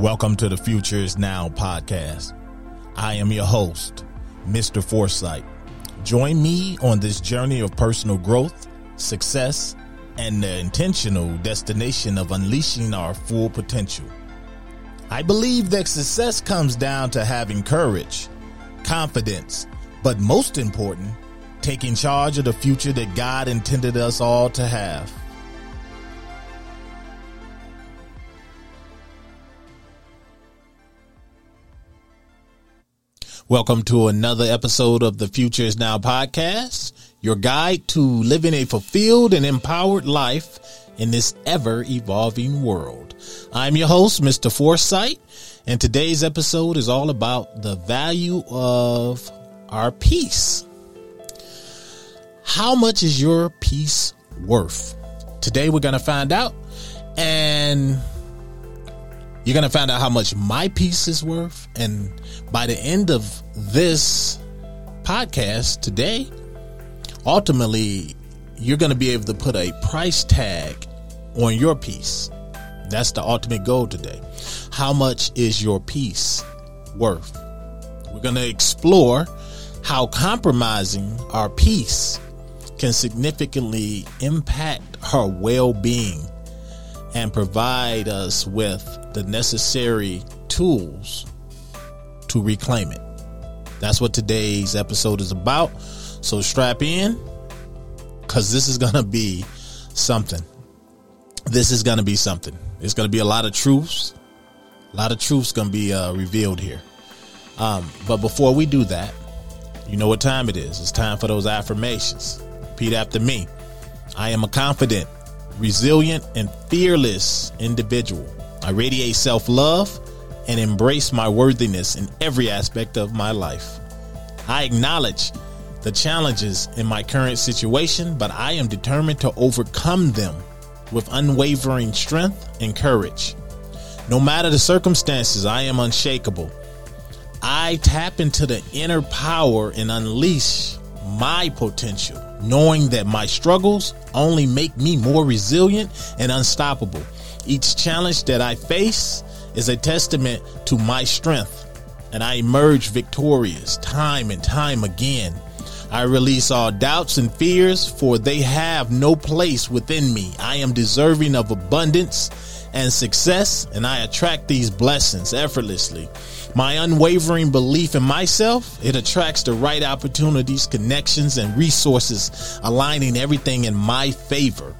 Welcome to the Future is Now podcast. I am your host, Mr. Foresight. Join me on this journey of personal growth, success, and the intentional destination of unleashing our full potential. I believe that success comes down to having courage, confidence, but most important, taking charge of the future that God intended us all to have. Welcome to another episode of the Future is Now podcast, your guide to living a fulfilled and empowered life in this ever evolving world. I'm your host, Mr. Foresight, and today's episode is all about the value of our peace. How much is your peace worth? Today we're going to find out and you're going to find out how much my peace is worth. And by the end of this podcast today, ultimately, you're going to be able to put a price tag on your peace. That's the ultimate goal today. How much is your peace worth? We're going to explore how compromising our peace can significantly impact our well being and provide us with the necessary tools to reclaim it. That's what today's episode is about. So strap in because this is going to be something. This is going to be something. It's going to be a lot of truths. A lot of truths going to be uh, revealed here. Um, but before we do that, you know what time it is. It's time for those affirmations. Repeat after me. I am a confident, resilient, and fearless individual. I radiate self love and embrace my worthiness in every aspect of my life. I acknowledge the challenges in my current situation, but I am determined to overcome them with unwavering strength and courage. No matter the circumstances, I am unshakable. I tap into the inner power and unleash my potential, knowing that my struggles only make me more resilient and unstoppable. Each challenge that I face is a testament to my strength, and I emerge victorious time and time again. I release all doubts and fears, for they have no place within me. I am deserving of abundance and success, and I attract these blessings effortlessly. My unwavering belief in myself, it attracts the right opportunities, connections, and resources, aligning everything in my favor.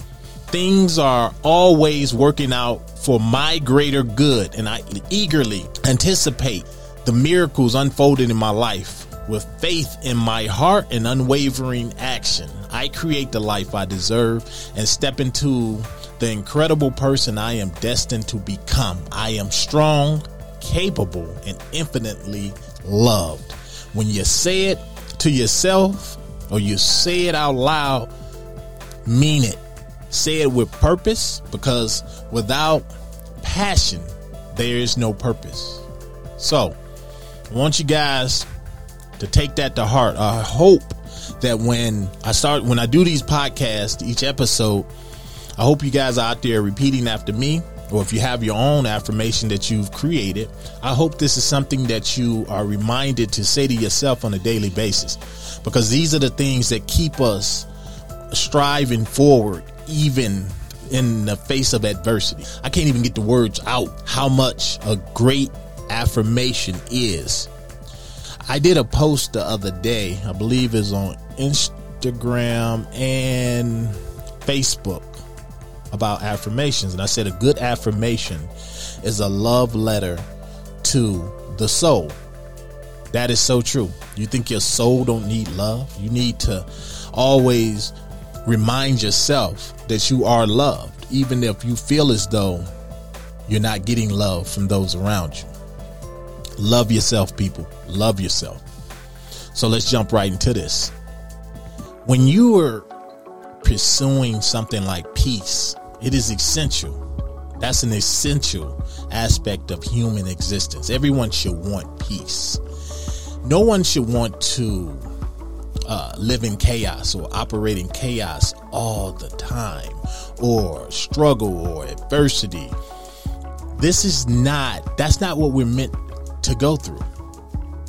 Things are always working out for my greater good, and I eagerly anticipate the miracles unfolding in my life. With faith in my heart and unwavering action, I create the life I deserve and step into the incredible person I am destined to become. I am strong, capable, and infinitely loved. When you say it to yourself or you say it out loud, mean it. Say it with purpose because without passion, there is no purpose. So, I want you guys to take that to heart. I hope that when I start, when I do these podcasts, each episode, I hope you guys are out there repeating after me. Or if you have your own affirmation that you've created, I hope this is something that you are reminded to say to yourself on a daily basis. Because these are the things that keep us striving forward, even in the face of adversity. I can't even get the words out how much a great affirmation is. I did a post the other day, I believe is on Instagram and Facebook about affirmations. And I said a good affirmation is a love letter to the soul. That is so true. You think your soul don't need love? You need to always remind yourself that you are loved, even if you feel as though you're not getting love from those around you. Love yourself, people. Love yourself. So let's jump right into this. When you are pursuing something like peace, it is essential. That's an essential aspect of human existence. Everyone should want peace. No one should want to uh, live in chaos or operate in chaos all the time or struggle or adversity this is not, that's not what we're meant to go through.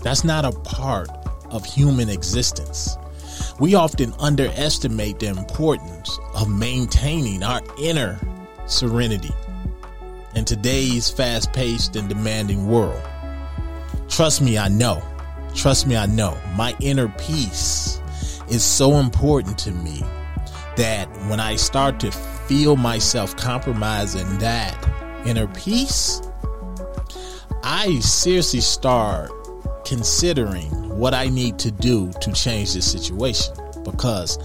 That's not a part of human existence. We often underestimate the importance of maintaining our inner serenity in today's fast paced and demanding world. Trust me, I know. Trust me, I know. My inner peace is so important to me that when I start to feel myself compromising that inner peace, I seriously start considering what I need to do to change this situation because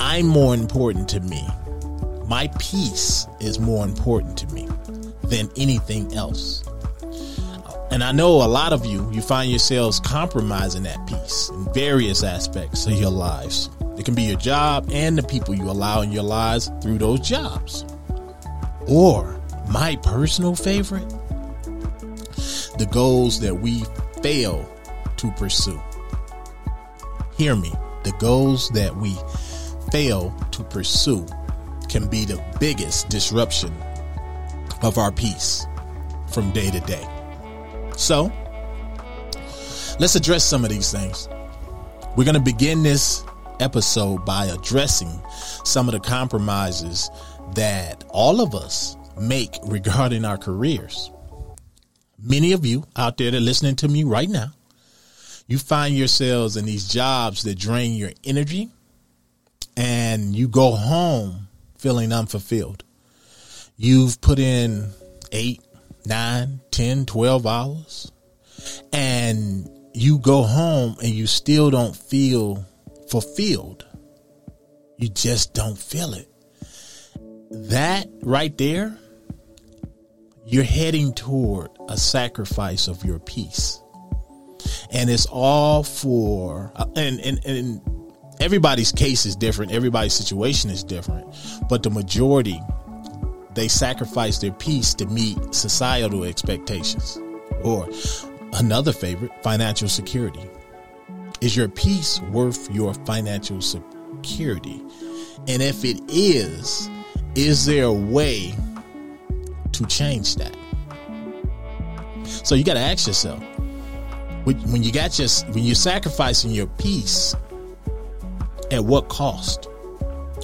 I'm more important to me. My peace is more important to me than anything else. And I know a lot of you, you find yourselves compromising that peace in various aspects of your lives. It can be your job and the people you allow in your lives through those jobs. Or, my personal favorite, the goals that we fail to pursue. Hear me, the goals that we fail to pursue can be the biggest disruption of our peace from day to day. So, let's address some of these things. We're going to begin this episode by addressing some of the compromises that all of us make regarding our careers. Many of you out there that are listening to me right now, you find yourselves in these jobs that drain your energy and you go home feeling unfulfilled. You've put in eight, nine, 10, 12 hours and you go home and you still don't feel fulfilled. You just don't feel it. That right there, you're heading toward a sacrifice of your peace. And it's all for, uh, and, and, and everybody's case is different. Everybody's situation is different. But the majority, they sacrifice their peace to meet societal expectations. Or another favorite, financial security. Is your peace worth your financial security? And if it is, is there a way to change that? So you got to ask yourself when you got your when you're sacrificing your peace, at what cost?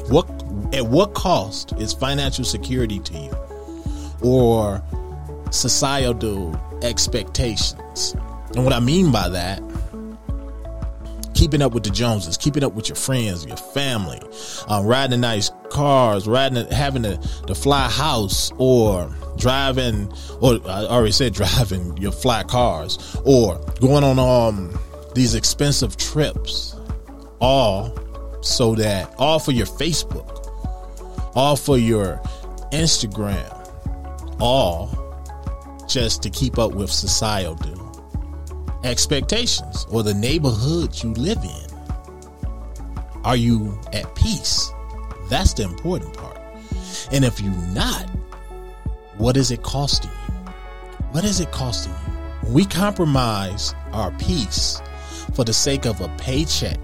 What at what cost is financial security to you, or societal expectations? And what I mean by that keeping up with the Joneses, keeping up with your friends, your family, um, riding nice cars, riding, having to, to fly house or driving, or I already said driving your fly cars or going on, um, these expensive trips, all so that all for your Facebook, all for your Instagram, all just to keep up with societal expectations or the neighborhood you live in? Are you at peace? That's the important part. And if you're not, what is it costing you? What is it costing you? We compromise our peace for the sake of a paycheck,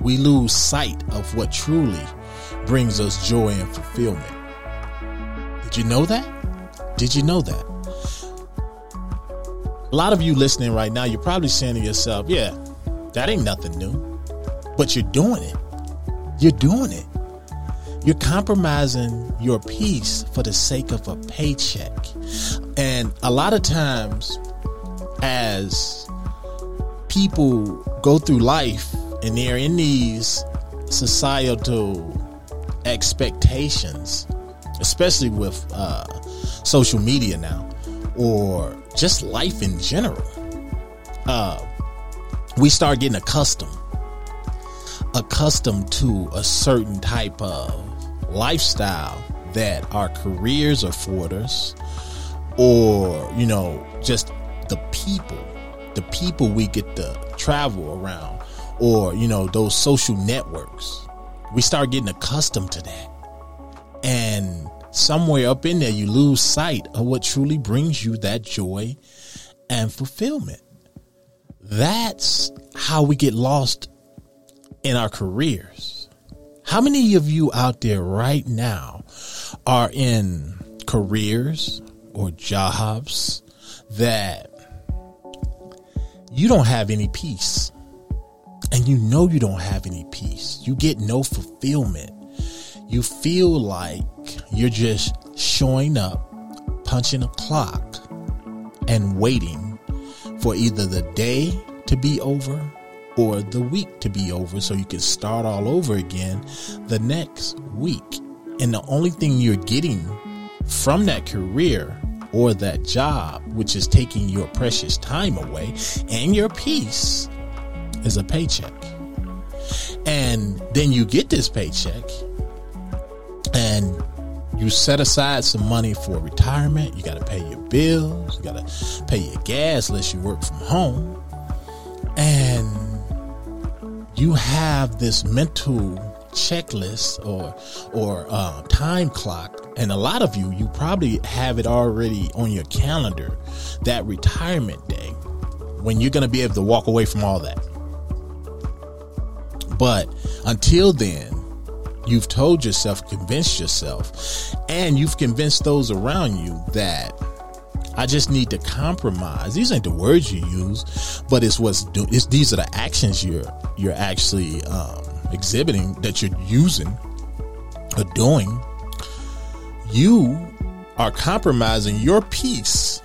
we lose sight of what truly brings us joy and fulfillment. Did you know that? Did you know that? A lot of you listening right now, you're probably saying to yourself, yeah, that ain't nothing new. But you're doing it. You're doing it. You're compromising your peace for the sake of a paycheck. And a lot of times, as people go through life and they're in these societal expectations, especially with uh, social media now, or just life in general, uh, we start getting accustomed, accustomed to a certain type of lifestyle that our careers afford us, or, you know, just the people, the people we get to travel around, or, you know, those social networks. We start getting accustomed to that. And somewhere up in there, you lose sight of what truly brings you that joy and fulfillment. That's how we get lost in our careers. How many of you out there right now are in careers or jobs that you don't have any peace. And you know you don't have any peace. You get no fulfillment. You feel like you're just showing up, punching a clock, and waiting for either the day to be over or the week to be over so you can start all over again the next week. And the only thing you're getting from that career or that job, which is taking your precious time away and your peace, is a paycheck. And then you get this paycheck and you set aside some money for retirement. You got to pay your bills. You got to pay your gas unless you work from home. And you have this mental checklist or or uh, time clock and a lot of you you probably have it already on your calendar that retirement day when you're going to be able to walk away from all that but until then you've told yourself convinced yourself and you've convinced those around you that I just need to compromise. These ain't the words you use, but it's what's do. It's these are the actions you're you're actually um, exhibiting that you're using or doing. You are compromising your peace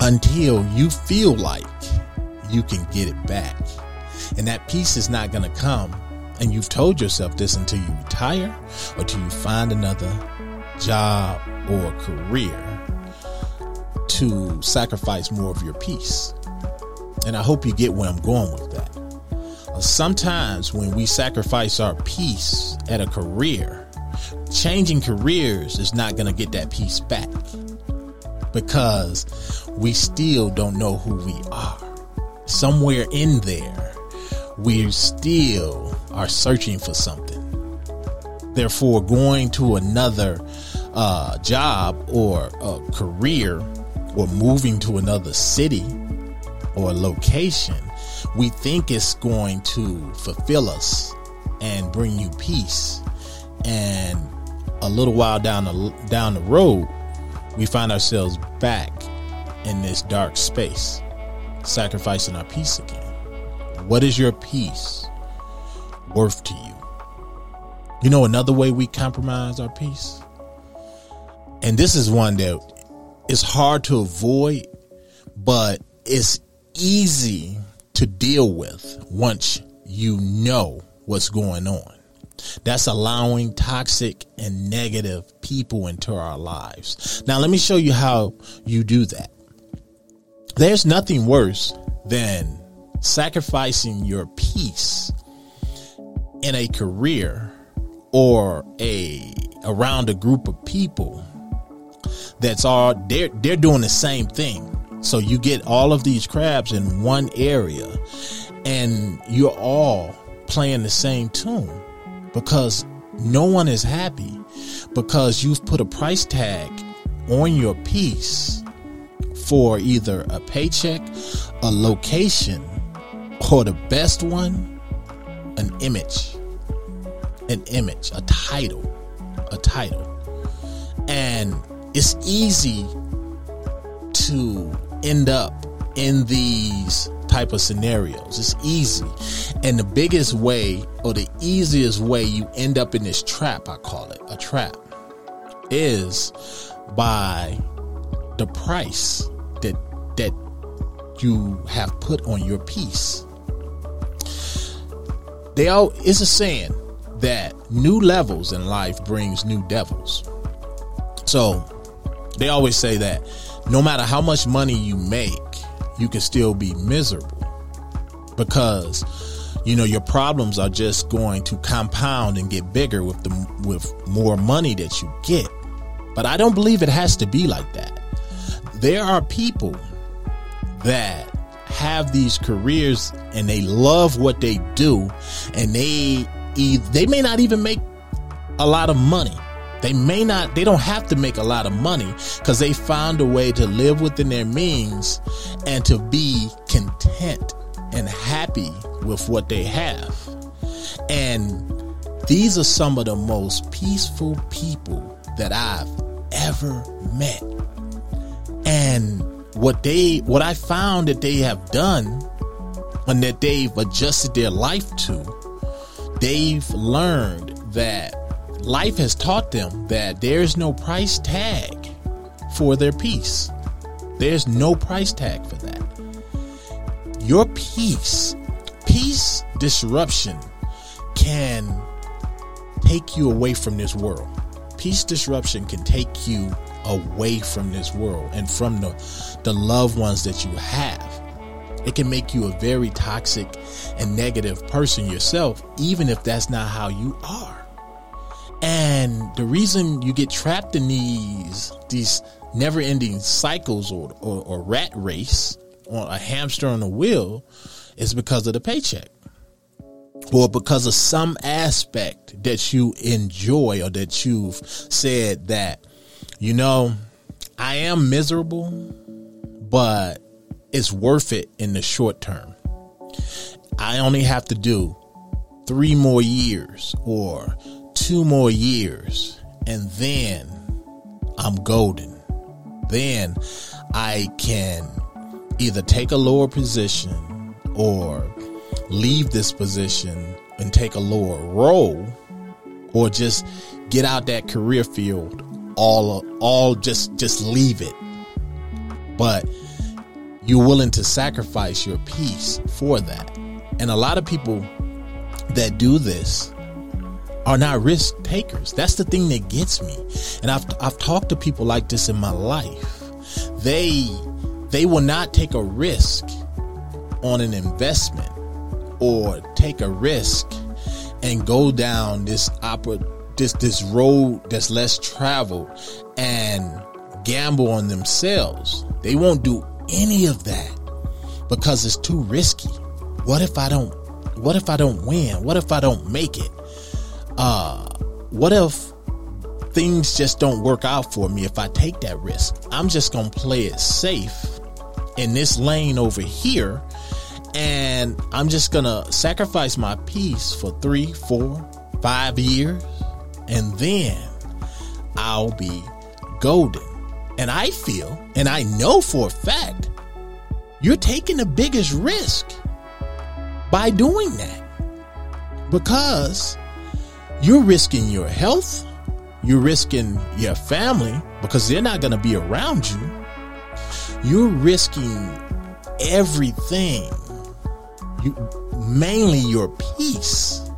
until you feel like you can get it back, and that peace is not going to come. And you've told yourself this until you retire or until you find another job or career to sacrifice more of your peace. And I hope you get where I'm going with that. Uh, sometimes when we sacrifice our peace at a career, changing careers is not going to get that peace back because we still don't know who we are. Somewhere in there, we still are searching for something. Therefore, going to another uh, job or a career or moving to another city or location, we think it's going to fulfill us and bring you peace. And a little while down the down the road, we find ourselves back in this dark space, sacrificing our peace again. What is your peace worth to you? You know another way we compromise our peace? And this is one that is hard to avoid, but it's easy to deal with once you know what's going on. That's allowing toxic and negative people into our lives. Now, let me show you how you do that. There's nothing worse than sacrificing your peace in a career or a around a group of people that's all they're they're doing the same thing. So you get all of these crabs in one area and you're all playing the same tune because no one is happy because you've put a price tag on your peace for either a paycheck, a location, or the best one, an image. An image, a title, a title. And it's easy to end up in these type of scenarios. It's easy. And the biggest way or the easiest way you end up in this trap, I call it a trap, is by the price that that you have put on your peace. They all it's a saying that new levels in life brings new devils. So they always say that no matter how much money you make, you can still be miserable because you know your problems are just going to compound and get bigger with the with more money that you get. But I don't believe it has to be like that. There are people that have these careers and they love what they do and they they may not even make a lot of money they may not, they don't have to make a lot of money because they found a way to live within their means and to be content and happy with what they have. And these are some of the most peaceful people that I've ever met. And what they, what I found that they have done and that they've adjusted their life to, they've learned that life has taught them that there's no price tag for their peace. There's no price tag for that. Your peace, peace disruption can take you away from this world. Peace disruption can take you away from this world and from the, the loved ones that you have. It can make you a very toxic and negative person yourself, even if that's not how you are. And the reason you get trapped in these these never ending cycles or, or, or rat race on a hamster on a wheel is because of the paycheck or because of some aspect that you enjoy or that you've said that, you know, I am miserable, but it's worth it in the short term. I only have to do three more years or two more years, and then I'm golden. Then I can either take a lower position or leave this position and take a lower role or just get out that career field all all just just leave it. But you're willing to sacrifice your peace for that. And a lot of people that do this are not risk takers. That's the thing that gets me. And i've i've talked to people like this in my life. They they will not take a risk on an investment or take a risk and go down this opera this this road that's less traveled and gamble on themselves. They won't do any of that because it's too risky. What if I don't what if I don't win? What if I don't make it? Uh what if things just don't work out for me if I take that risk? I'm just going to play it safe in this lane over here and I'm just gonna sacrifice my peace for three, four, five years, and then I'll be golden. And I feel, and I know for a fact, you're taking the biggest risk by doing that because you're risking your health, you're risking your family because they're not going to be around you. You're risking everything you mainly your peace.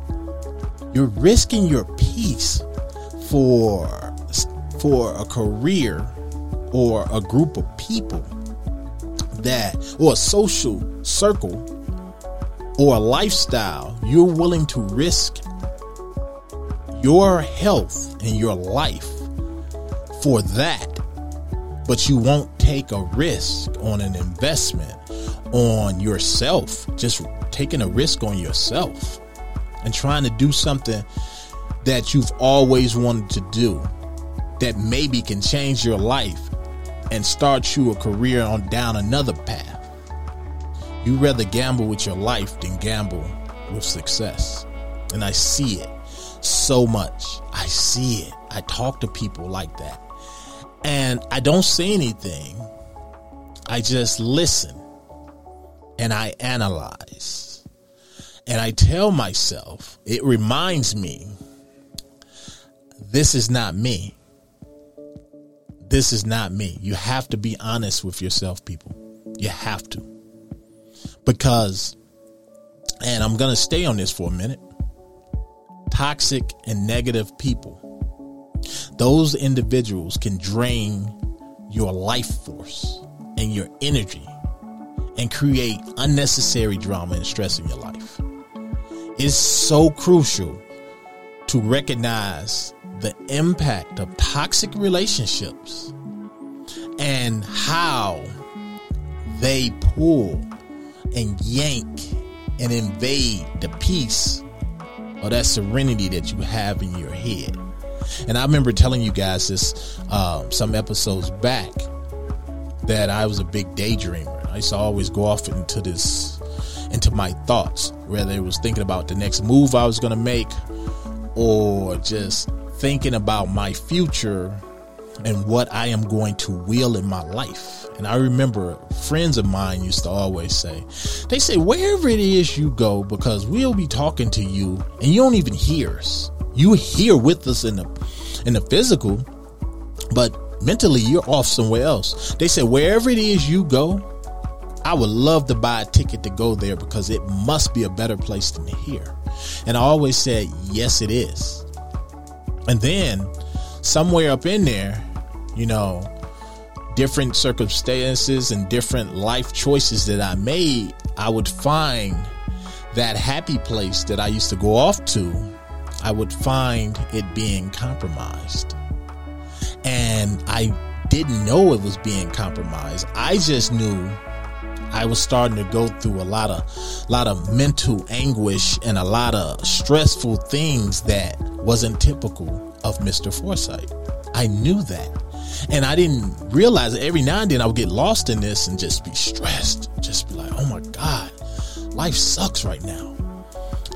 You're risking your peace for for a career or a group of people that or a social circle or a lifestyle you're willing to risk your health and your life for that. But you won't take a risk on an investment on yourself, just taking a risk on yourself and trying to do something that you've always wanted to do that maybe can change your life and start you a career on down another path. You rather gamble with your life than gamble with success. And I see it so much. I see it. I talk to people like that. And I don't say anything. I just listen and I analyze. And I tell myself, it reminds me, this is not me. This is not me. You have to be honest with yourself, people. You have to. Because, and I'm going to stay on this for a minute toxic and negative people, those individuals can drain your life force and your energy and create unnecessary drama and stress in your life. It's so crucial to recognize the impact of toxic relationships and how they pull and yank and invade the peace or that serenity that you have in your head. And I remember telling you guys this uh, some episodes back that I was a big daydreamer. I used to always go off into this, into my thoughts, whether it was thinking about the next move I was going to make or just thinking about my future and what I am going to will in my life. And I remember friends of mine used to always say, they say, wherever it is you go, because we'll be talking to you and you don't even hear us. You hear with us in the, in the physical, but mentally you're off somewhere else. They said, wherever it is you go, I would love to buy a ticket to go there because it must be a better place than here. And I always said, yes, it is. And then somewhere up in there, you know, different circumstances and different life choices that I made, I would find that happy place that I used to go off to, I would find it being compromised. And I didn't know it was being compromised. I just knew I was starting to go through a lot of lot of mental anguish and a lot of stressful things that wasn't typical of Mr. Foresight. I knew that. And I didn't realize. Every now and then I would get lost in this and just be stressed. Just be like, oh my God, life sucks right now.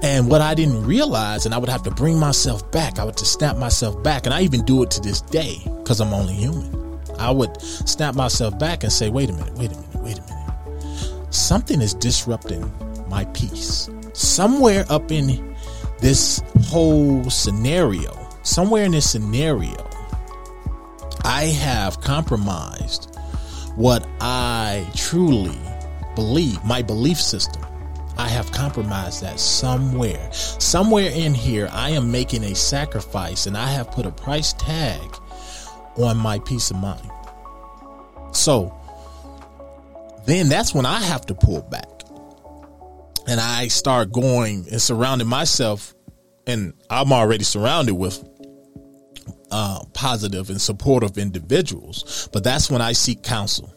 And what I didn't realize, and I would have to bring myself back, I would just snap myself back. And I even do it to this day because I'm only human. I would snap myself back and say, wait a minute, wait a minute, wait a minute. Something is disrupting my peace. Somewhere up in this whole scenario, somewhere in this scenario, I have compromised what I truly believe, my belief system. I have compromised that somewhere. Somewhere in here, I am making a sacrifice and I have put a price tag on my peace of mind. So then that's when I have to pull back. And I start going and surrounding myself, and I'm already surrounded with uh, positive and supportive individuals. But that's when I seek counsel.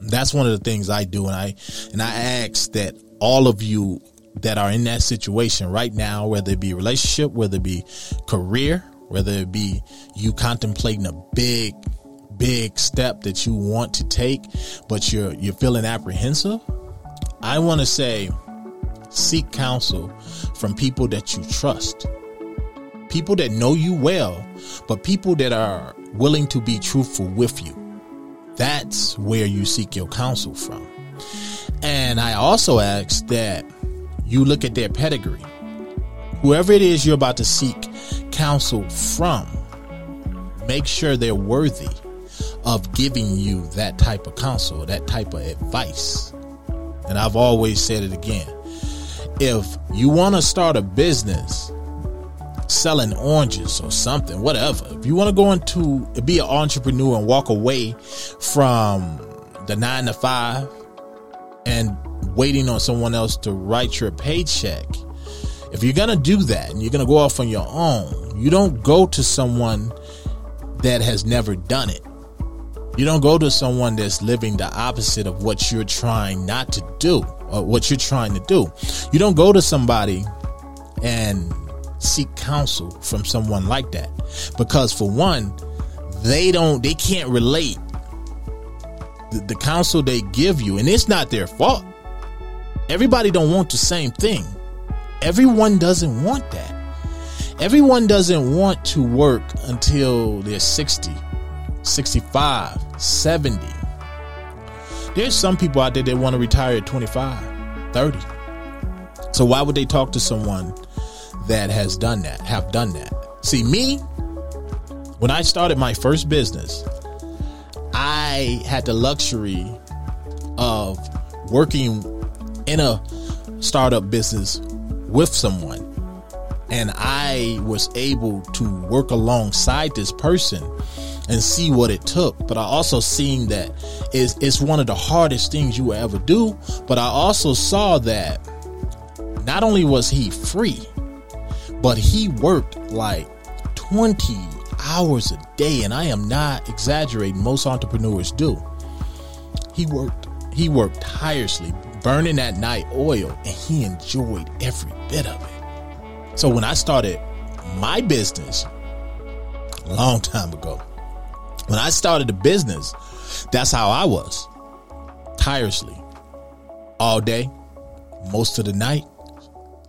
That's one of the things I do, and I and I ask that all of you that are in that situation right now, whether it be relationship, whether it be career, whether it be you contemplating a big, big step that you want to take, but you're you're feeling apprehensive. I want to say, seek counsel from people that you trust people that know you well, but people that are willing to be truthful with you. That's where you seek your counsel from. And I also ask that you look at their pedigree. Whoever it is you're about to seek counsel from, make sure they're worthy of giving you that type of counsel, that type of advice. And I've always said it again. If you want to start a business, selling oranges or something, whatever. If you want to go into be an entrepreneur and walk away from the nine to five and waiting on someone else to write your paycheck, if you're gonna do that and you're gonna go off on your own, you don't go to someone that has never done it. You don't go to someone that's living the opposite of what you're trying not to do or what you're trying to do. You don't go to somebody and seek counsel from someone like that. Because for one they don't they can't relate the, the counsel they give you and it's not their fault. Everybody don't want the same thing. Everyone doesn't want that. Everyone doesn't want to work until they're 60 65 70 there's some people out there that want to retire at 25 30 so why would they talk to someone that has done that, have done that. See, me, when I started my first business, I had the luxury of working in a startup business with someone. And I was able to work alongside this person and see what it took. But I also seen that it's, it's one of the hardest things you will ever do. But I also saw that not only was he free, but he worked like 20 hours a day and I am not exaggerating most entrepreneurs do he worked he worked tirelessly burning that night oil and he enjoyed every bit of it so when I started my business a long time ago when I started the business that's how I was tirelessly all day most of the night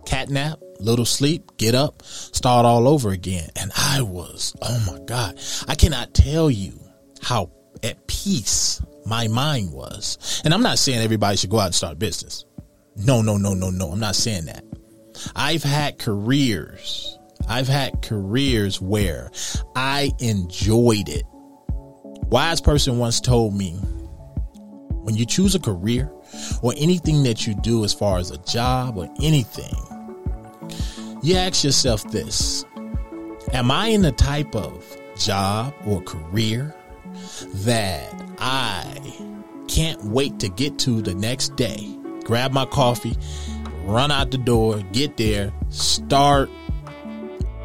cat nap little sleep, get up, start all over again. And I was, oh my God, I cannot tell you how at peace my mind was. And I'm not saying everybody should go out and start a business. No, no, no, no, no. I'm not saying that. I've had careers. I've had careers where I enjoyed it. Wise person once told me when you choose a career or anything that you do as far as a job or anything, you ask yourself this Am I in the type of job or career that I can't wait to get to the next day? Grab my coffee, run out the door, get there, start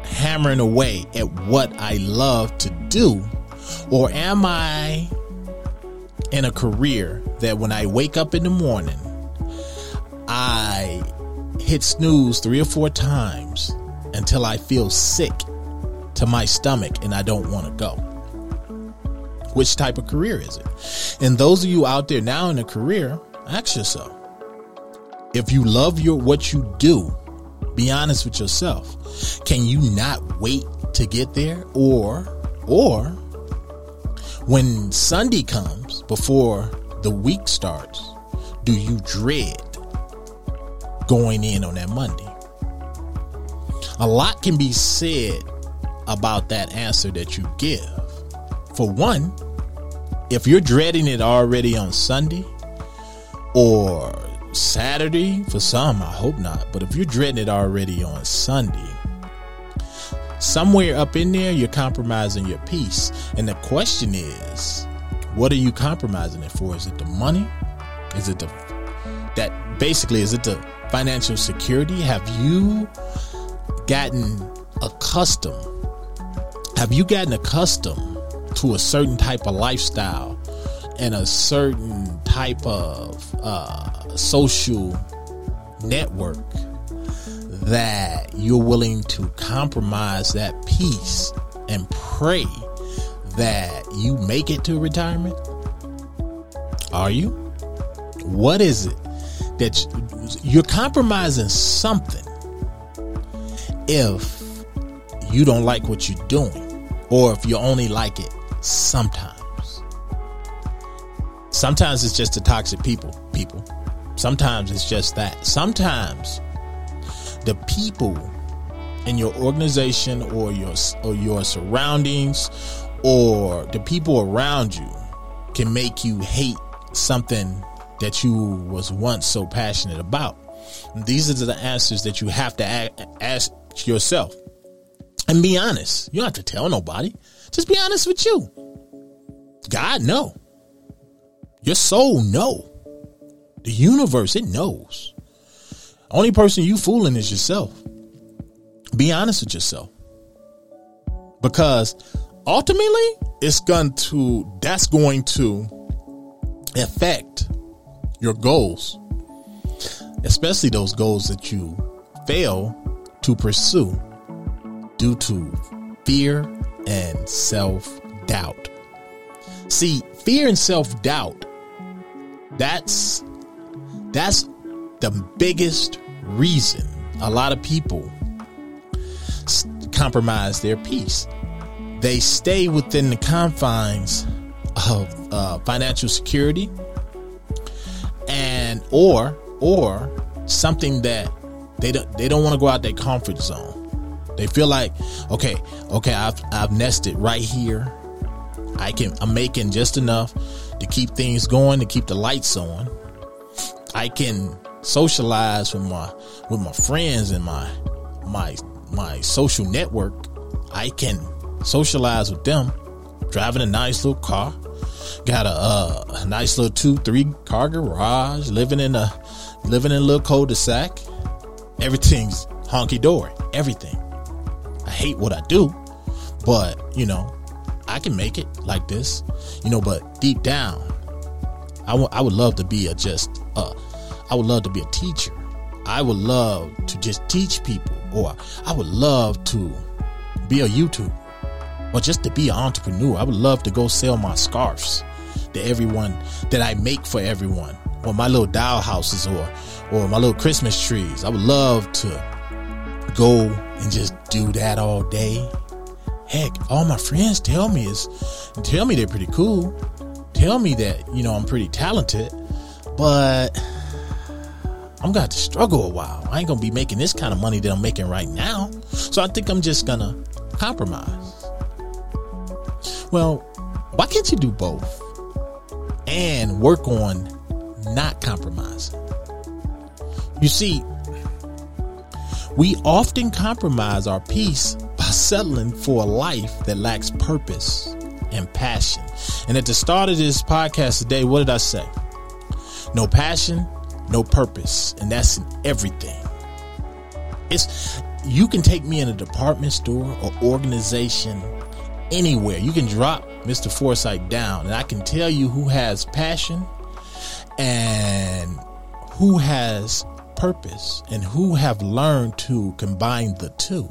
hammering away at what I love to do? Or am I in a career that when I wake up in the morning, I hit snooze three or four times until I feel sick to my stomach and I don't want to go. Which type of career is it? And those of you out there now in a career, ask yourself. If you love your what you do, be honest with yourself. Can you not wait to get there or or when Sunday comes before the week starts, do you dread going in on that Monday? A lot can be said about that answer that you give. For one, if you're dreading it already on Sunday or Saturday, for some, I hope not, but if you're dreading it already on Sunday, somewhere up in there, you're compromising your peace. And the question is, what are you compromising it for? Is it the money? Is it the that basically is it the financial security? Have you gotten accustomed? Have you gotten accustomed to a certain type of lifestyle and a certain type of uh, social network that you're willing to compromise that peace and pray that you make it to retirement? Are you? What is it that you're compromising something if you don't like what you're doing or if you only like it sometimes? Sometimes it's just the toxic people, people. Sometimes it's just that. Sometimes the people in your organization or your or your surroundings or the people around you can make you hate something that you was once so passionate about. And these are the answers that you have to ask yourself. And be honest. You don't have to tell nobody. Just be honest with you. God know. Your soul know. The universe, it knows. Only person you fooling is yourself. Be honest with yourself. Because ultimately, it's going to, that's going to affect your goals, especially those goals that you fail to pursue due to fear and self doubt. See, fear and self doubt, that's, that's the biggest reason a lot of people compromise their peace. They stay within the confines of uh, financial security and or or something that they don't they don't want to go out their comfort zone. They feel like, okay, okay, I've I've nested right here. I can I'm making just enough to keep things going, to keep the lights on. I can socialize with my with my friends and my my my social network. I can socialize with them, driving a nice little car, got a, uh, a nice little two three car garage, living in a living in a little cul-de-sac. Everything's honky dory. Everything. I hate what I do, but you know, I can make it like this. You know, but deep down, I, w- I would love to be a just uh, I would love to be a teacher. I would love to just teach people, or I would love to be a YouTuber, or just to be an entrepreneur. I would love to go sell my scarves to everyone that I make for everyone, or my little doll houses, or or my little Christmas trees. I would love to go and just do that all day. Heck, all my friends tell me is tell me they're pretty cool. Tell me that, you know, I'm pretty talented, but I'm gonna have to struggle a while. I ain't gonna be making this kind of money that I'm making right now. So I think I'm just gonna compromise. Well, why can't you do both and work on not compromising? You see, we often compromise our peace by settling for a life that lacks purpose and passion. And at the start of this podcast today, what did I say? No passion, no purpose. And that's in everything. It's you can take me in a department store or organization anywhere. You can drop Mr. Foresight down and I can tell you who has passion and who has purpose and who have learned to combine the two.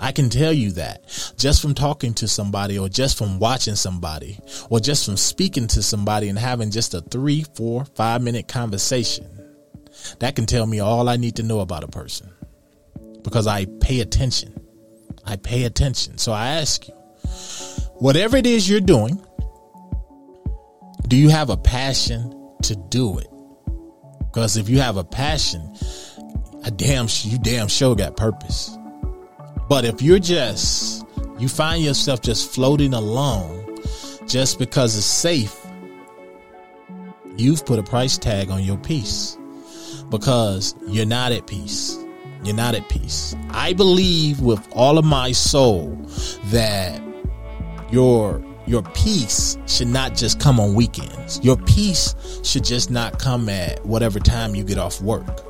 I can tell you that just from talking to somebody or just from watching somebody or just from speaking to somebody and having just a three, four, five minute conversation. That can tell me all I need to know about a person because I pay attention. I pay attention. So I ask you, whatever it is you're doing, do you have a passion to do it? Because if you have a passion, a damn you damn sure got purpose. But if you're just you find yourself just floating along just because it's safe, you've put a price tag on your peace because you're not at peace. You're not at peace. I believe with all of my soul that your your peace should not just come on weekends. Your peace should just not come at whatever time you get off work.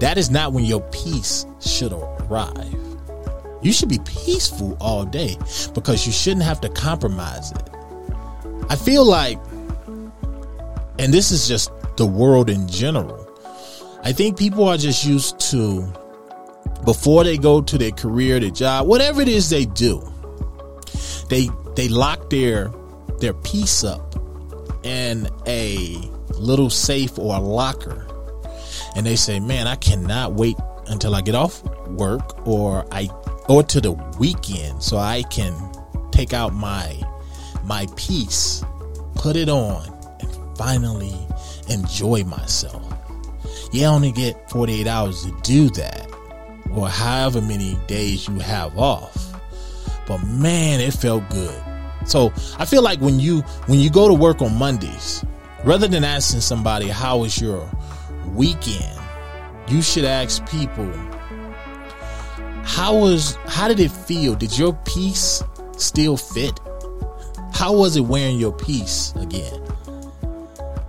That is not when your peace should arrive. You should be peaceful all day because you shouldn't have to compromise it. I feel like, and this is just the world in general, I think people are just used to before they go to their career, their job, whatever it is they do, they they lock their their peace up in a little safe or a locker. And they say, "Man, I cannot wait until I get off work or I or to the weekend so I can take out my my peace, put it on and finally enjoy myself." You only get 48 hours to do that or however many days you have off. But man, it felt good. So I feel like when you when you go to work on Mondays, rather than asking somebody how was your weekend, you should ask people how was how did it feel? Did your peace still fit? How was it wearing your peace again?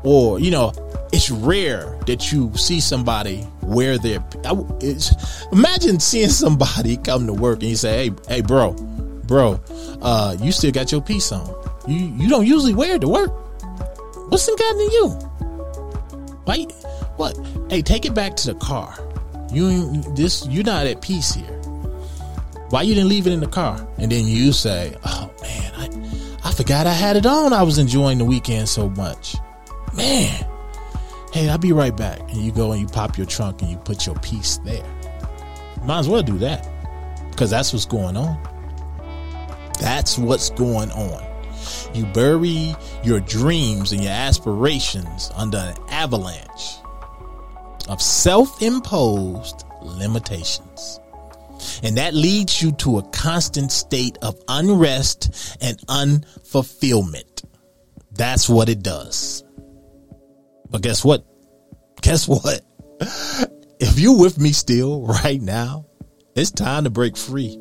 Or, you know, it's rare that you see somebody wear their. imagine seeing somebody come to work and you say, "Hey, hey, bro, bro, uh, you still got your peace on. You you don't usually wear it to work. What's gotten to you? Why? What? Hey, take it back to the car. You this you're not at peace here. Why you didn't leave it in the car? And then you say, "Oh man, I I forgot I had it on. I was enjoying the weekend so much, man." hey, I'll be right back. And you go and you pop your trunk and you put your peace there. Might as well do that because that's what's going on. That's what's going on. You bury your dreams and your aspirations under an avalanche of self imposed limitations. And that leads you to a constant state of unrest and unfulfillment. That's what it does. But guess what? Guess what? If you're with me still right now, it's time to break free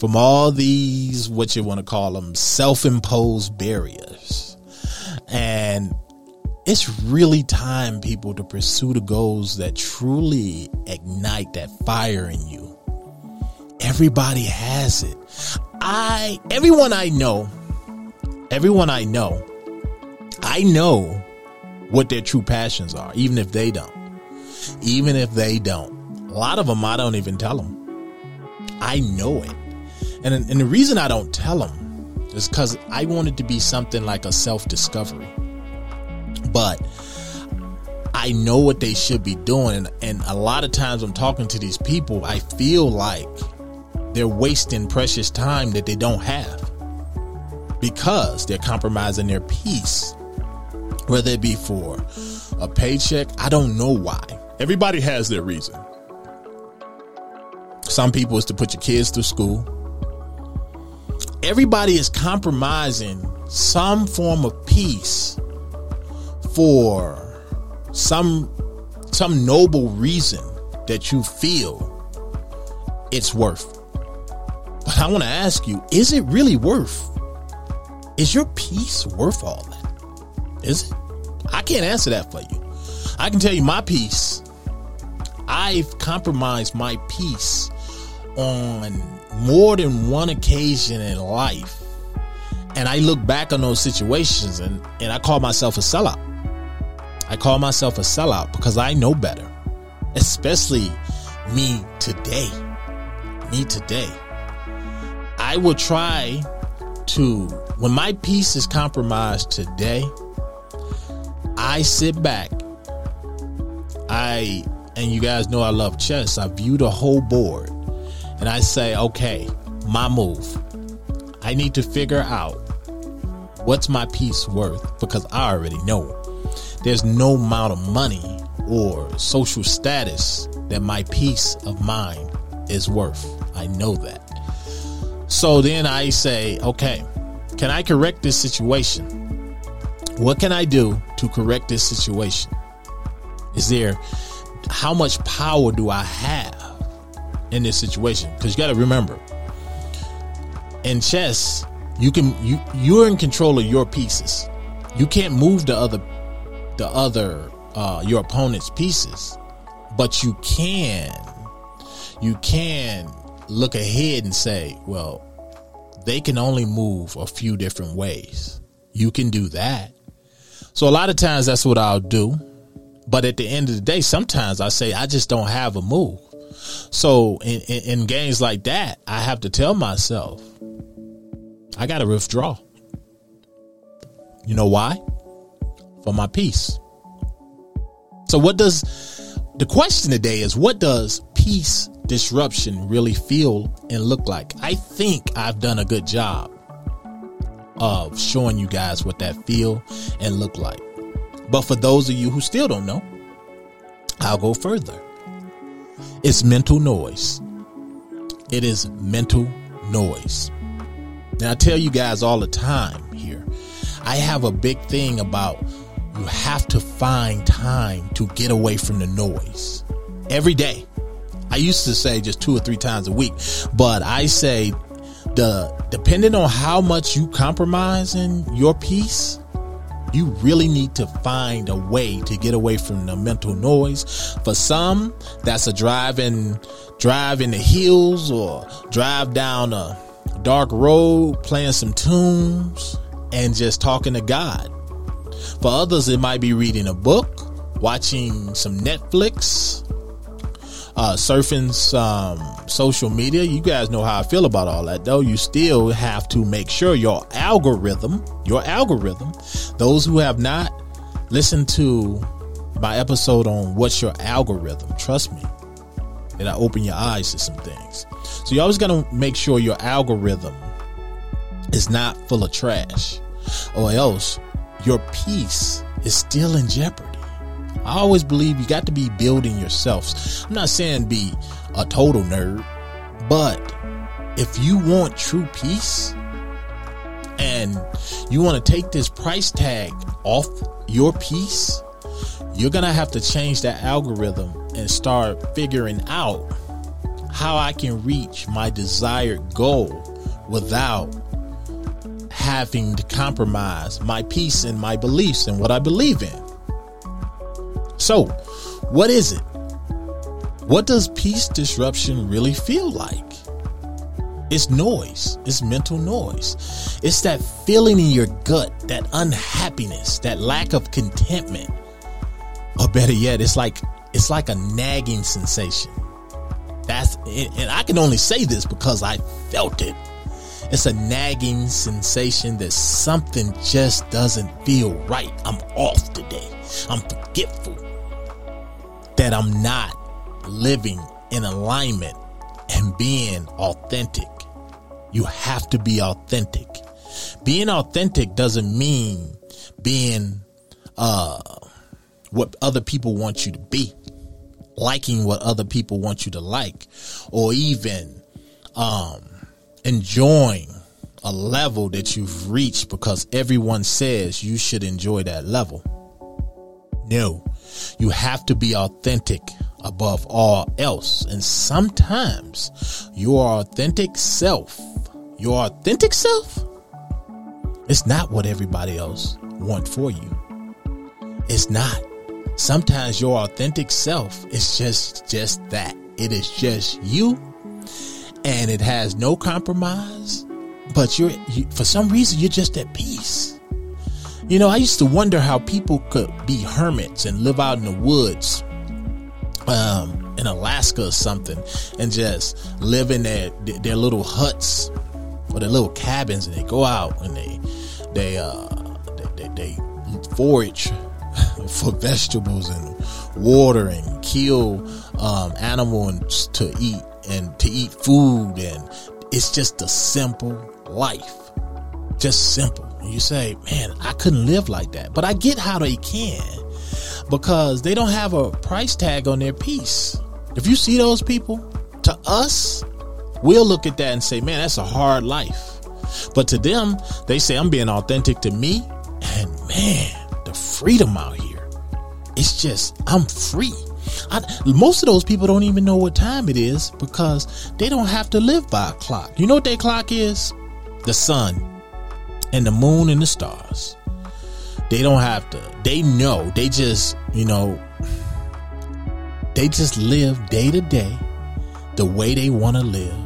from all these, what you want to call them, self imposed barriers. And it's really time, people, to pursue the goals that truly ignite that fire in you. Everybody has it. I, everyone I know, everyone I know, I know what their true passions are, even if they don't. Even if they don't. A lot of them, I don't even tell them. I know it. And, and the reason I don't tell them is because I want it to be something like a self discovery. But I know what they should be doing. And, a lot of times I'm talking to these people, I feel like they're wasting precious time that they don't have because they're compromising their peace, whether it be for a paycheck. I don't know why. Everybody has their reason. Some people is to put your kids through school. Everybody is compromising some form of peace for some some noble reason that you feel it's worth. But I want to ask you, is it really worth? Is your peace worth all that? Is it? I can't answer that for you. I can tell you my peace. I've compromised my peace on more than one occasion in life. And I look back on those situations and, and I call myself a sellout. I call myself a sellout because I know better, especially me today. Me today. I will try to, when my peace is compromised today, I sit back. I, and you guys know I love chess. I view the whole board and I say, okay, my move. I need to figure out what's my peace worth because I already know there's no amount of money or social status that my peace of mind is worth. I know that. So then I say, okay, can I correct this situation? What can I do to correct this situation? Is there, how much power do I have in this situation? Because you got to remember, in chess, you can you you're in control of your pieces. You can't move the other the other uh, your opponent's pieces, but you can you can look ahead and say, well, they can only move a few different ways. You can do that. So a lot of times that's what I'll do. But at the end of the day, sometimes I say I just don't have a move. So in, in, in games like that, I have to tell myself, I got to withdraw. You know why? For my peace. So, what does the question today is what does peace disruption really feel and look like? I think I've done a good job of showing you guys what that feel and look like. But for those of you who still don't know, I'll go further. It's mental noise. It is mental noise. Now I tell you guys all the time here, I have a big thing about you have to find time to get away from the noise every day. I used to say just two or three times a week, but I say the depending on how much you compromise in your peace, you really need to find a way to get away from the mental noise. For some, that's a drive in drive in the hills or drive down a dark road, playing some tunes, and just talking to God. For others, it might be reading a book, watching some Netflix, uh, surfing some social media. You guys know how I feel about all that, though. You still have to make sure your algorithm, your algorithm, those who have not listened to my episode on what's your algorithm, trust me, and I open your eyes to some things. So you always got to make sure your algorithm is not full of trash, or else your peace is still in jeopardy. I always believe you got to be building yourself. I'm not saying be a total nerd, but if you want true peace and you want to take this price tag off your peace, you're going to have to change that algorithm and start figuring out how I can reach my desired goal without having to compromise my peace and my beliefs and what I believe in. So, what is it? What does peace disruption really feel like? It's noise. It's mental noise. It's that feeling in your gut, that unhappiness, that lack of contentment. Or better yet, it's like it's like a nagging sensation. That's and I can only say this because I felt it. It's a nagging sensation that something just doesn't feel right. I'm off today. I'm forgetful. that I'm not living in alignment and being authentic. You have to be authentic. Being authentic doesn't mean being uh what other people want you to be, liking what other people want you to like, or even um enjoying a level that you've reached because everyone says you should enjoy that level. No, you have to be authentic above all else. And sometimes your authentic self, your authentic self, it's not what everybody else want for you. It's not. Sometimes your authentic self is just just that. It is just you and it has no compromise, but you're you, for some reason you're just at peace. You know, I used to wonder how people could be hermits and live out in the woods, um, in Alaska or something, and just live in their their little huts or their little cabins, and they go out and they they uh they, they, they forage for vegetables and water and kill um, animals to eat and to eat food and it's just a simple life. Just simple. You say man i couldn't live like that. But i get how they can because they don't have a price tag on their peace. If you see those people to us we'll look at that and say man that's a hard life. But to them they say i'm being authentic to me and man the freedom out here it's just i'm free I, most of those people don't even know what time it is because they don't have to live by a clock. You know what their clock is? The sun and the moon and the stars. They don't have to. They know. They just, you know, they just live day to day the way they want to live.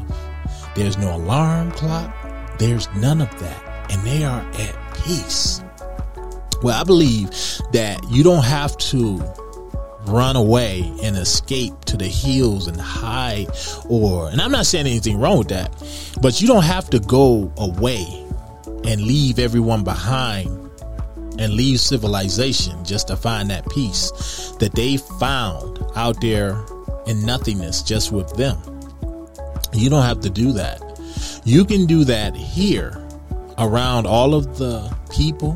There's no alarm clock. There's none of that. And they are at peace. Well, I believe that you don't have to run away and escape to the hills and hide or and I'm not saying anything wrong with that but you don't have to go away and leave everyone behind and leave civilization just to find that peace that they found out there in nothingness just with them. You don't have to do that. You can do that here around all of the people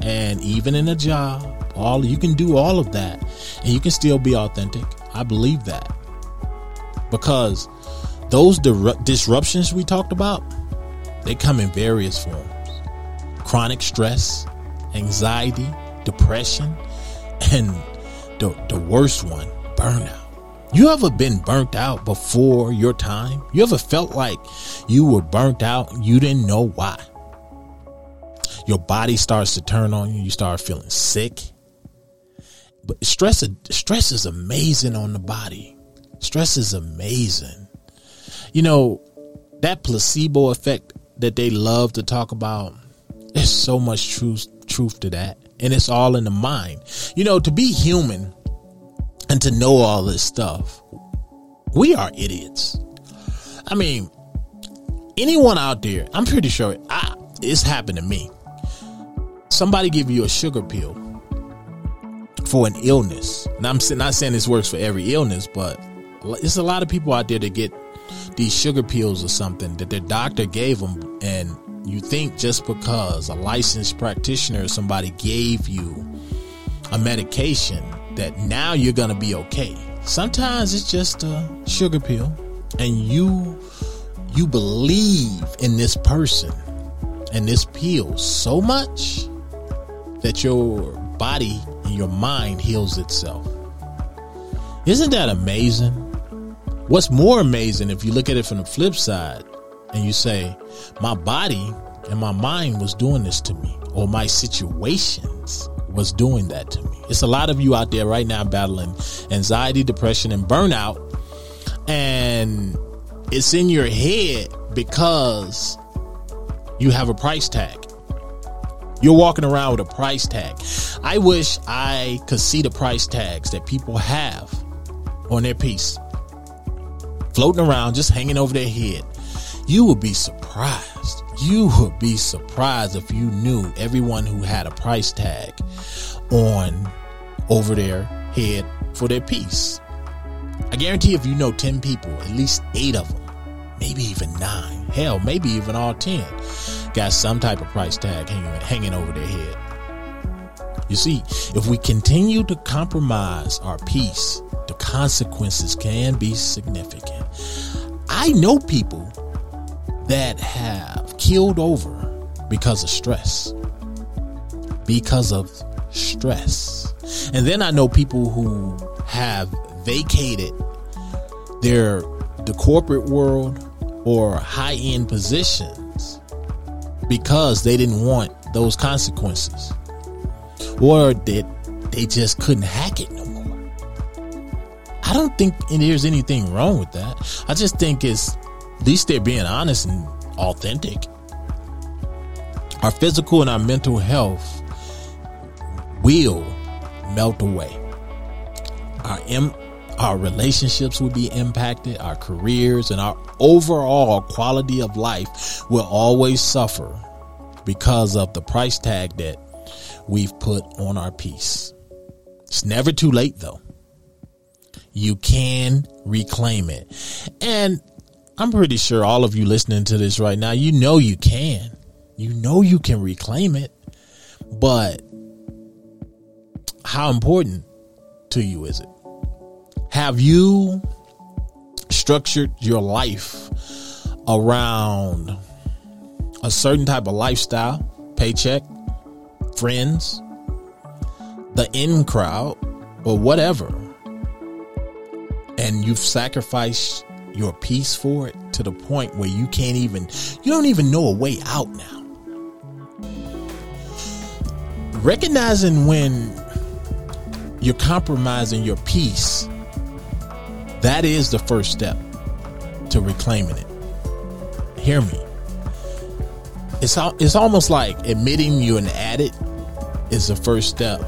and even in a job. All you can do all of that and you can still be authentic. I believe that. Because those di- disruptions we talked about, they come in various forms. Chronic stress, anxiety, depression, and the, the worst one, burnout. You ever been burnt out before your time? You ever felt like you were burnt out? You didn't know why. Your body starts to turn on you. You start feeling sick. But stress, stress is amazing on the body. Stress is amazing. You know, that placebo effect that they love to talk about, there's so much truth, truth to that. And it's all in the mind. You know, to be human and to know all this stuff, we are idiots. I mean, anyone out there, I'm pretty sure I, it's happened to me. Somebody give you a sugar pill for an illness. And I'm not saying this works for every illness, but there's a lot of people out there that get these sugar pills or something that their doctor gave them, and you think just because a licensed practitioner or somebody gave you a medication that now you're gonna be okay. Sometimes it's just a sugar pill, and you you believe in this person and this pill so much that your body and your mind heals itself. Isn't that amazing? What's more amazing if you look at it from the flip side and you say, my body and my mind was doing this to me, or my situations was doing that to me. It's a lot of you out there right now battling anxiety, depression, and burnout, and it's in your head because you have a price tag. You're walking around with a price tag. I wish I could see the price tags that people have on their peace floating around, just hanging over their head. You would be surprised. You would be surprised if you knew everyone who had a price tag on over their head for their peace. I guarantee if you know 10 people, at least eight of them, maybe even nine, hell, maybe even all 10, got some type of price tag hanging, hanging over their head. You see, if we continue to compromise our peace, the consequences can be significant. I know people that have killed over because of stress. Because of stress. And then I know people who have vacated their the corporate world or high end positions because they didn't want those consequences or that they just couldn't hack it no more. I don't think there's anything wrong with that. I just think it's at least they're being honest and authentic. Our physical and our mental health will melt away. Our Im- our relationships will be impacted, our careers and our overall quality of life will always suffer because of the price tag that we've put on our peace. It's never too late though. You can reclaim it. And I'm pretty sure all of you listening to this right now, you know you can. You know you can reclaim it. But how important to you is it? Have you structured your life around a certain type of lifestyle, paycheck, friends, the in crowd, or whatever, and you've sacrificed your peace for it to the point where you can't even, you don't even know a way out now. Recognizing when you're compromising your peace, that is the first step to reclaiming it. Hear me. It's it's almost like admitting you're an addict is the first step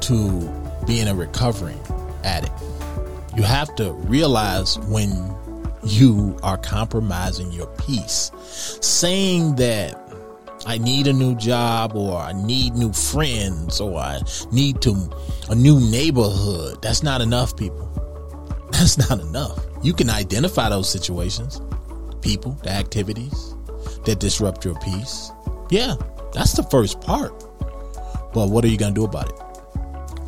to being a recovering addict. You have to realize when you are compromising your peace. Saying that I need a new job or I need new friends or I need to a new neighborhood. That's not enough, people. That's not enough. You can identify those situations, people, the activities that disrupt your peace. Yeah, that's the first part. But what are you going to do about it?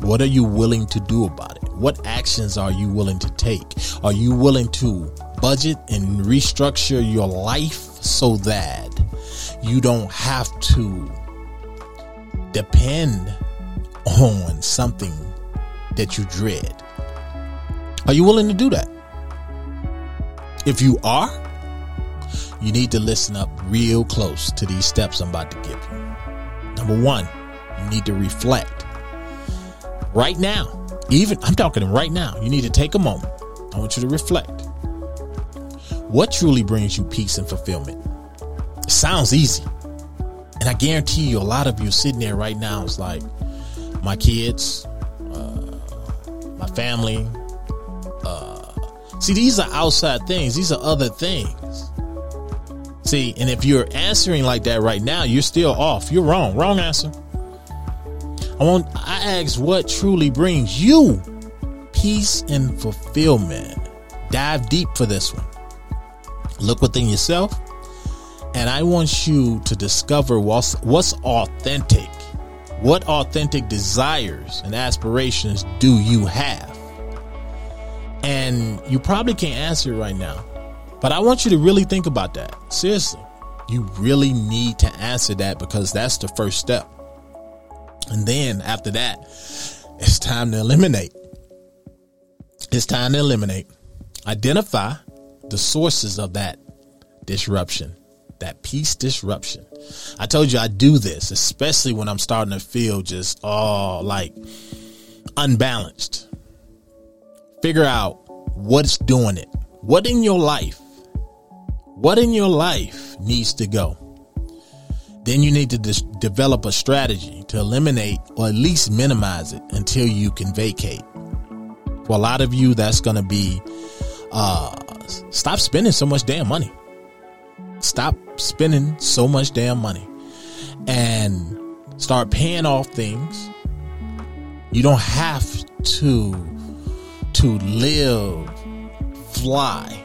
What are you willing to do about it? What actions are you willing to take? Are you willing to budget and restructure your life so that you don't have to depend on something that you dread? Are you willing to do that? If you are, you need to listen up real close to these steps I'm about to give you. Number one, you need to reflect. Right now, even I'm talking right now, you need to take a moment. I want you to reflect. What truly brings you peace and fulfillment? It sounds easy. And I guarantee you, a lot of you sitting there right now is like, my kids, uh, my family. See, these are outside things, these are other things. See, and if you're answering like that right now, you're still off. You're wrong. Wrong answer. I want I ask what truly brings you peace and fulfillment. Dive deep for this one. Look within yourself, and I want you to discover what's what's authentic. What authentic desires and aspirations do you have? And you probably can't answer it right now. But I want you to really think about that. Seriously. You really need to answer that because that's the first step. And then after that, it's time to eliminate. It's time to eliminate. Identify the sources of that disruption, that peace disruption. I told you I do this, especially when I'm starting to feel just, oh, like unbalanced. Figure out what's doing it. What in your life? What in your life needs to go? Then you need to dis- develop a strategy to eliminate or at least minimize it until you can vacate. For a lot of you, that's going to be uh, stop spending so much damn money. Stop spending so much damn money and start paying off things. You don't have to to live, fly,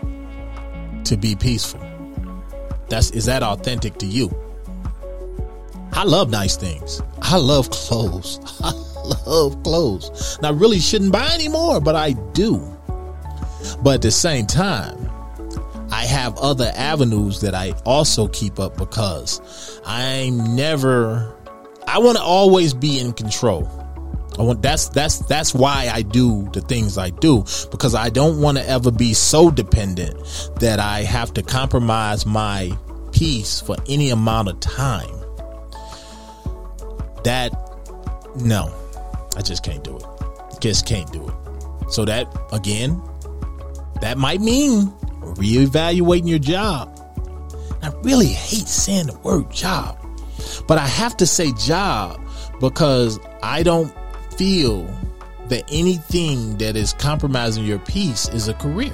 to be peaceful. That's is that authentic to you? I love nice things. I love clothes. I love clothes. And I really shouldn't buy any more, but I do. But at the same time, I have other avenues that I also keep up because I'm never I want to always be in control. I want that's that's that's why I do the things I do because I don't want to ever be so dependent that I have to compromise my peace for any amount of time. That no, I just can't do it. Just can't do it. So that again, that might mean reevaluating your job. I really hate saying the word job, but I have to say job because I don't feel that anything that is compromising your peace is a career.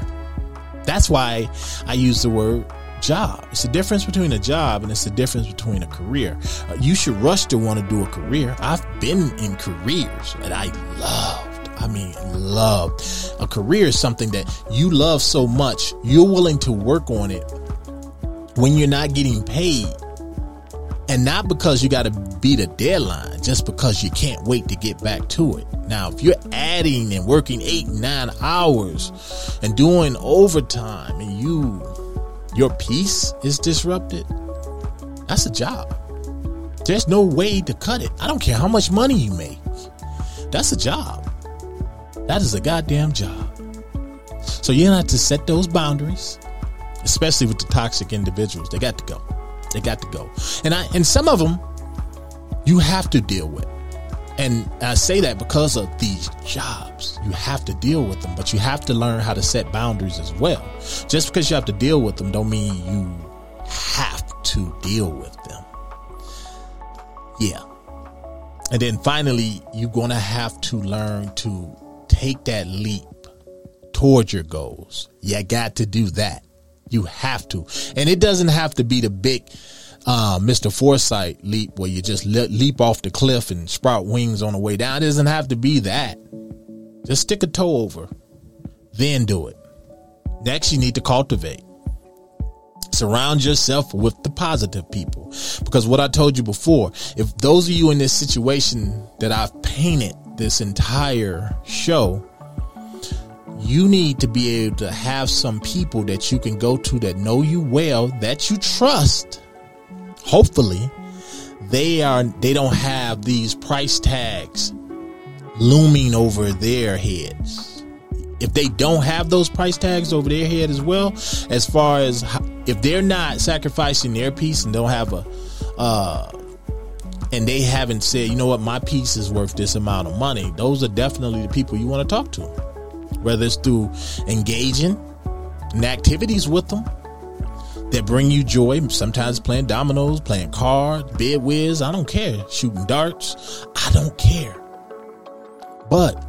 That's why I use the word job. It's the difference between a job and it's the difference between a career. Uh, you should rush to want to do a career. I've been in careers that I loved. I mean, loved. A career is something that you love so much, you're willing to work on it when you're not getting paid and not because you got to beat a deadline, just because you can't wait to get back to it. Now, if you're adding and working eight, nine hours and doing overtime and you, your peace is disrupted, that's a job. There's no way to cut it. I don't care how much money you make. That's a job. That is a goddamn job. So you're have to set those boundaries, especially with the toxic individuals. They got to go. They got to go. And I and some of them you have to deal with. And I say that because of these jobs. You have to deal with them, but you have to learn how to set boundaries as well. Just because you have to deal with them don't mean you have to deal with them. Yeah. And then finally, you're going to have to learn to take that leap towards your goals. You got to do that. You have to. And it doesn't have to be the big uh, Mr. Foresight leap where you just le- leap off the cliff and sprout wings on the way down. It doesn't have to be that. Just stick a toe over, then do it. Next, you need to cultivate. Surround yourself with the positive people. Because what I told you before, if those of you in this situation that I've painted this entire show, you need to be able to have some people that you can go to that know you well, that you trust. Hopefully, they are they don't have these price tags looming over their heads. If they don't have those price tags over their head as well, as far as if they're not sacrificing their peace and don't have a uh and they haven't said, you know what, my peace is worth this amount of money, those are definitely the people you want to talk to whether it's through engaging in activities with them that bring you joy. Sometimes playing dominoes, playing cards, bid whiz. I don't care. Shooting darts. I don't care. But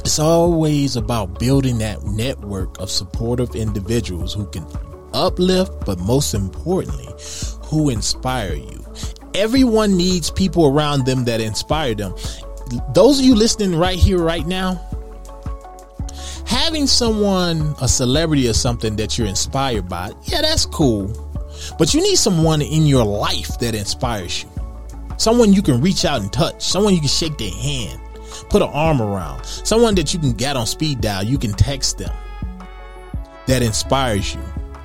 it's always about building that network of supportive individuals who can uplift, but most importantly, who inspire you. Everyone needs people around them that inspire them. Those of you listening right here, right now, having someone, a celebrity or something that you're inspired by, yeah, that's cool. But you need someone in your life that inspires you. Someone you can reach out and touch. Someone you can shake their hand, put an arm around. Someone that you can get on speed dial. You can text them. That inspires you.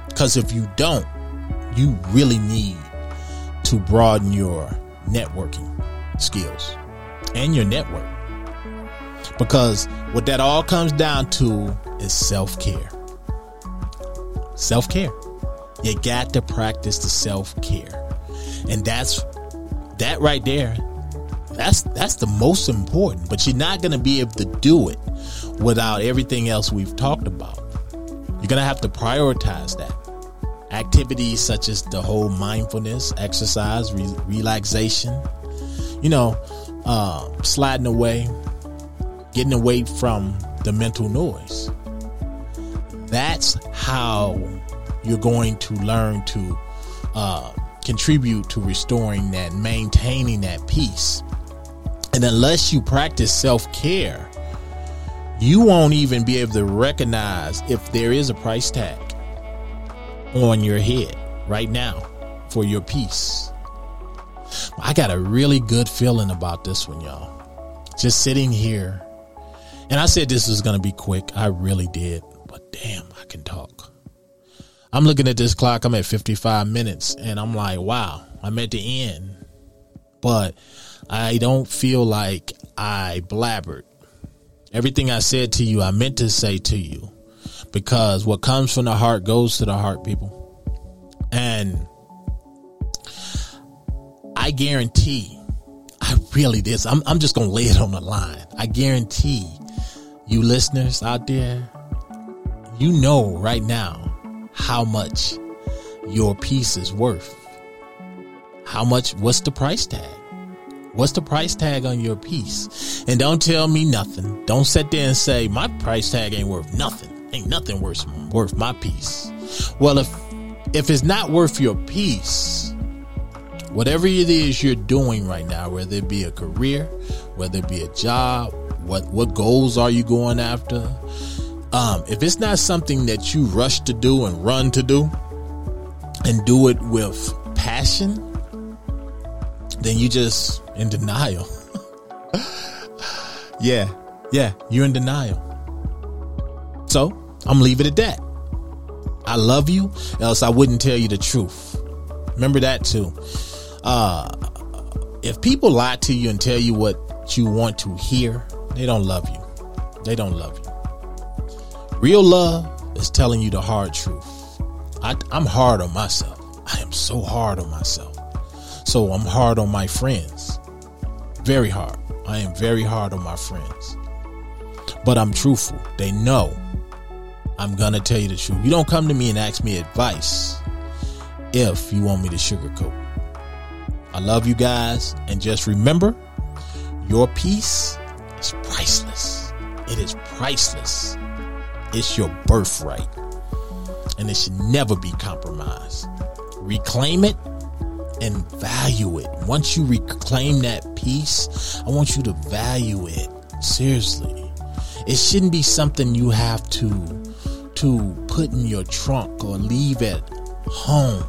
Because if you don't, you really need to broaden your networking skills and your network. Because what that all comes down to is self care. Self care. You got to practice the self care. And that's that right there. That's that's the most important, but you're not going to be able to do it without everything else we've talked about. You're going to have to prioritize that. Activities such as the whole mindfulness, exercise, re- relaxation, you know, uh, sliding away, getting away from the mental noise. That's how you're going to learn to uh, contribute to restoring that, maintaining that peace. And unless you practice self care, you won't even be able to recognize if there is a price tag on your head right now for your peace. I got a really good feeling about this one, y'all. Just sitting here. And I said this was going to be quick. I really did. But damn, I can talk. I'm looking at this clock. I'm at 55 minutes and I'm like, wow, I'm at the end. But I don't feel like I blabbered. Everything I said to you, I meant to say to you because what comes from the heart goes to the heart, people. And I guarantee, I really this, I'm, I'm just going to lay it on the line. I guarantee you listeners out there, you know right now how much your peace is worth. How much, what's the price tag? What's the price tag on your peace? And don't tell me nothing. Don't sit there and say my price tag ain't worth nothing. Ain't nothing worth worth my peace. Well, if if it's not worth your peace, whatever it is you're doing right now, whether it be a career, whether it be a job, what what goals are you going after? Um, if it's not something that you rush to do and run to do, and do it with passion, then you just in denial. yeah, yeah, you're in denial. So I'm leaving it at that. I love you, else I wouldn't tell you the truth. Remember that too. Uh, if people lie to you and tell you what you want to hear, they don't love you. They don't love you. Real love is telling you the hard truth. I, I'm hard on myself. I am so hard on myself. So I'm hard on my friends. Very hard. I am very hard on my friends. But I'm truthful. They know I'm going to tell you the truth. You don't come to me and ask me advice if you want me to sugarcoat. I love you guys. And just remember your peace is priceless. It is priceless. It's your birthright. And it should never be compromised. Reclaim it and value it. Once you reclaim that peace, I want you to value it. Seriously. It shouldn't be something you have to to put in your trunk or leave at home.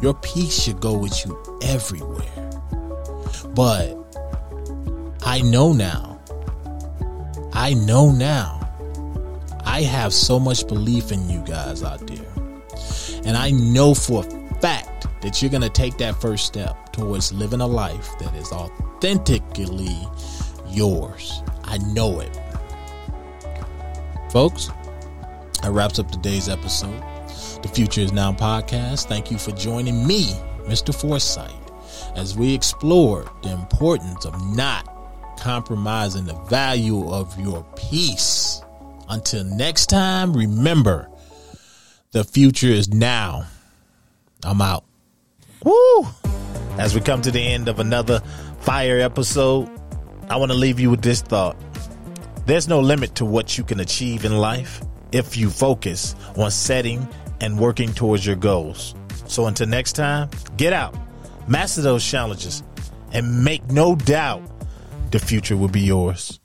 Your peace should go with you everywhere. But I know now. I know now. I have so much belief in you guys out there. And I know for a fact that you're going to take that first step towards living a life that is authentically yours. I know it. Folks, that wraps up today's episode. The Future is Now podcast. Thank you for joining me, Mr. Foresight, as we explore the importance of not compromising the value of your peace. Until next time, remember the future is now. I'm out. Woo! As we come to the end of another fire episode, I want to leave you with this thought. There's no limit to what you can achieve in life if you focus on setting and working towards your goals. So until next time, get out, master those challenges, and make no doubt the future will be yours.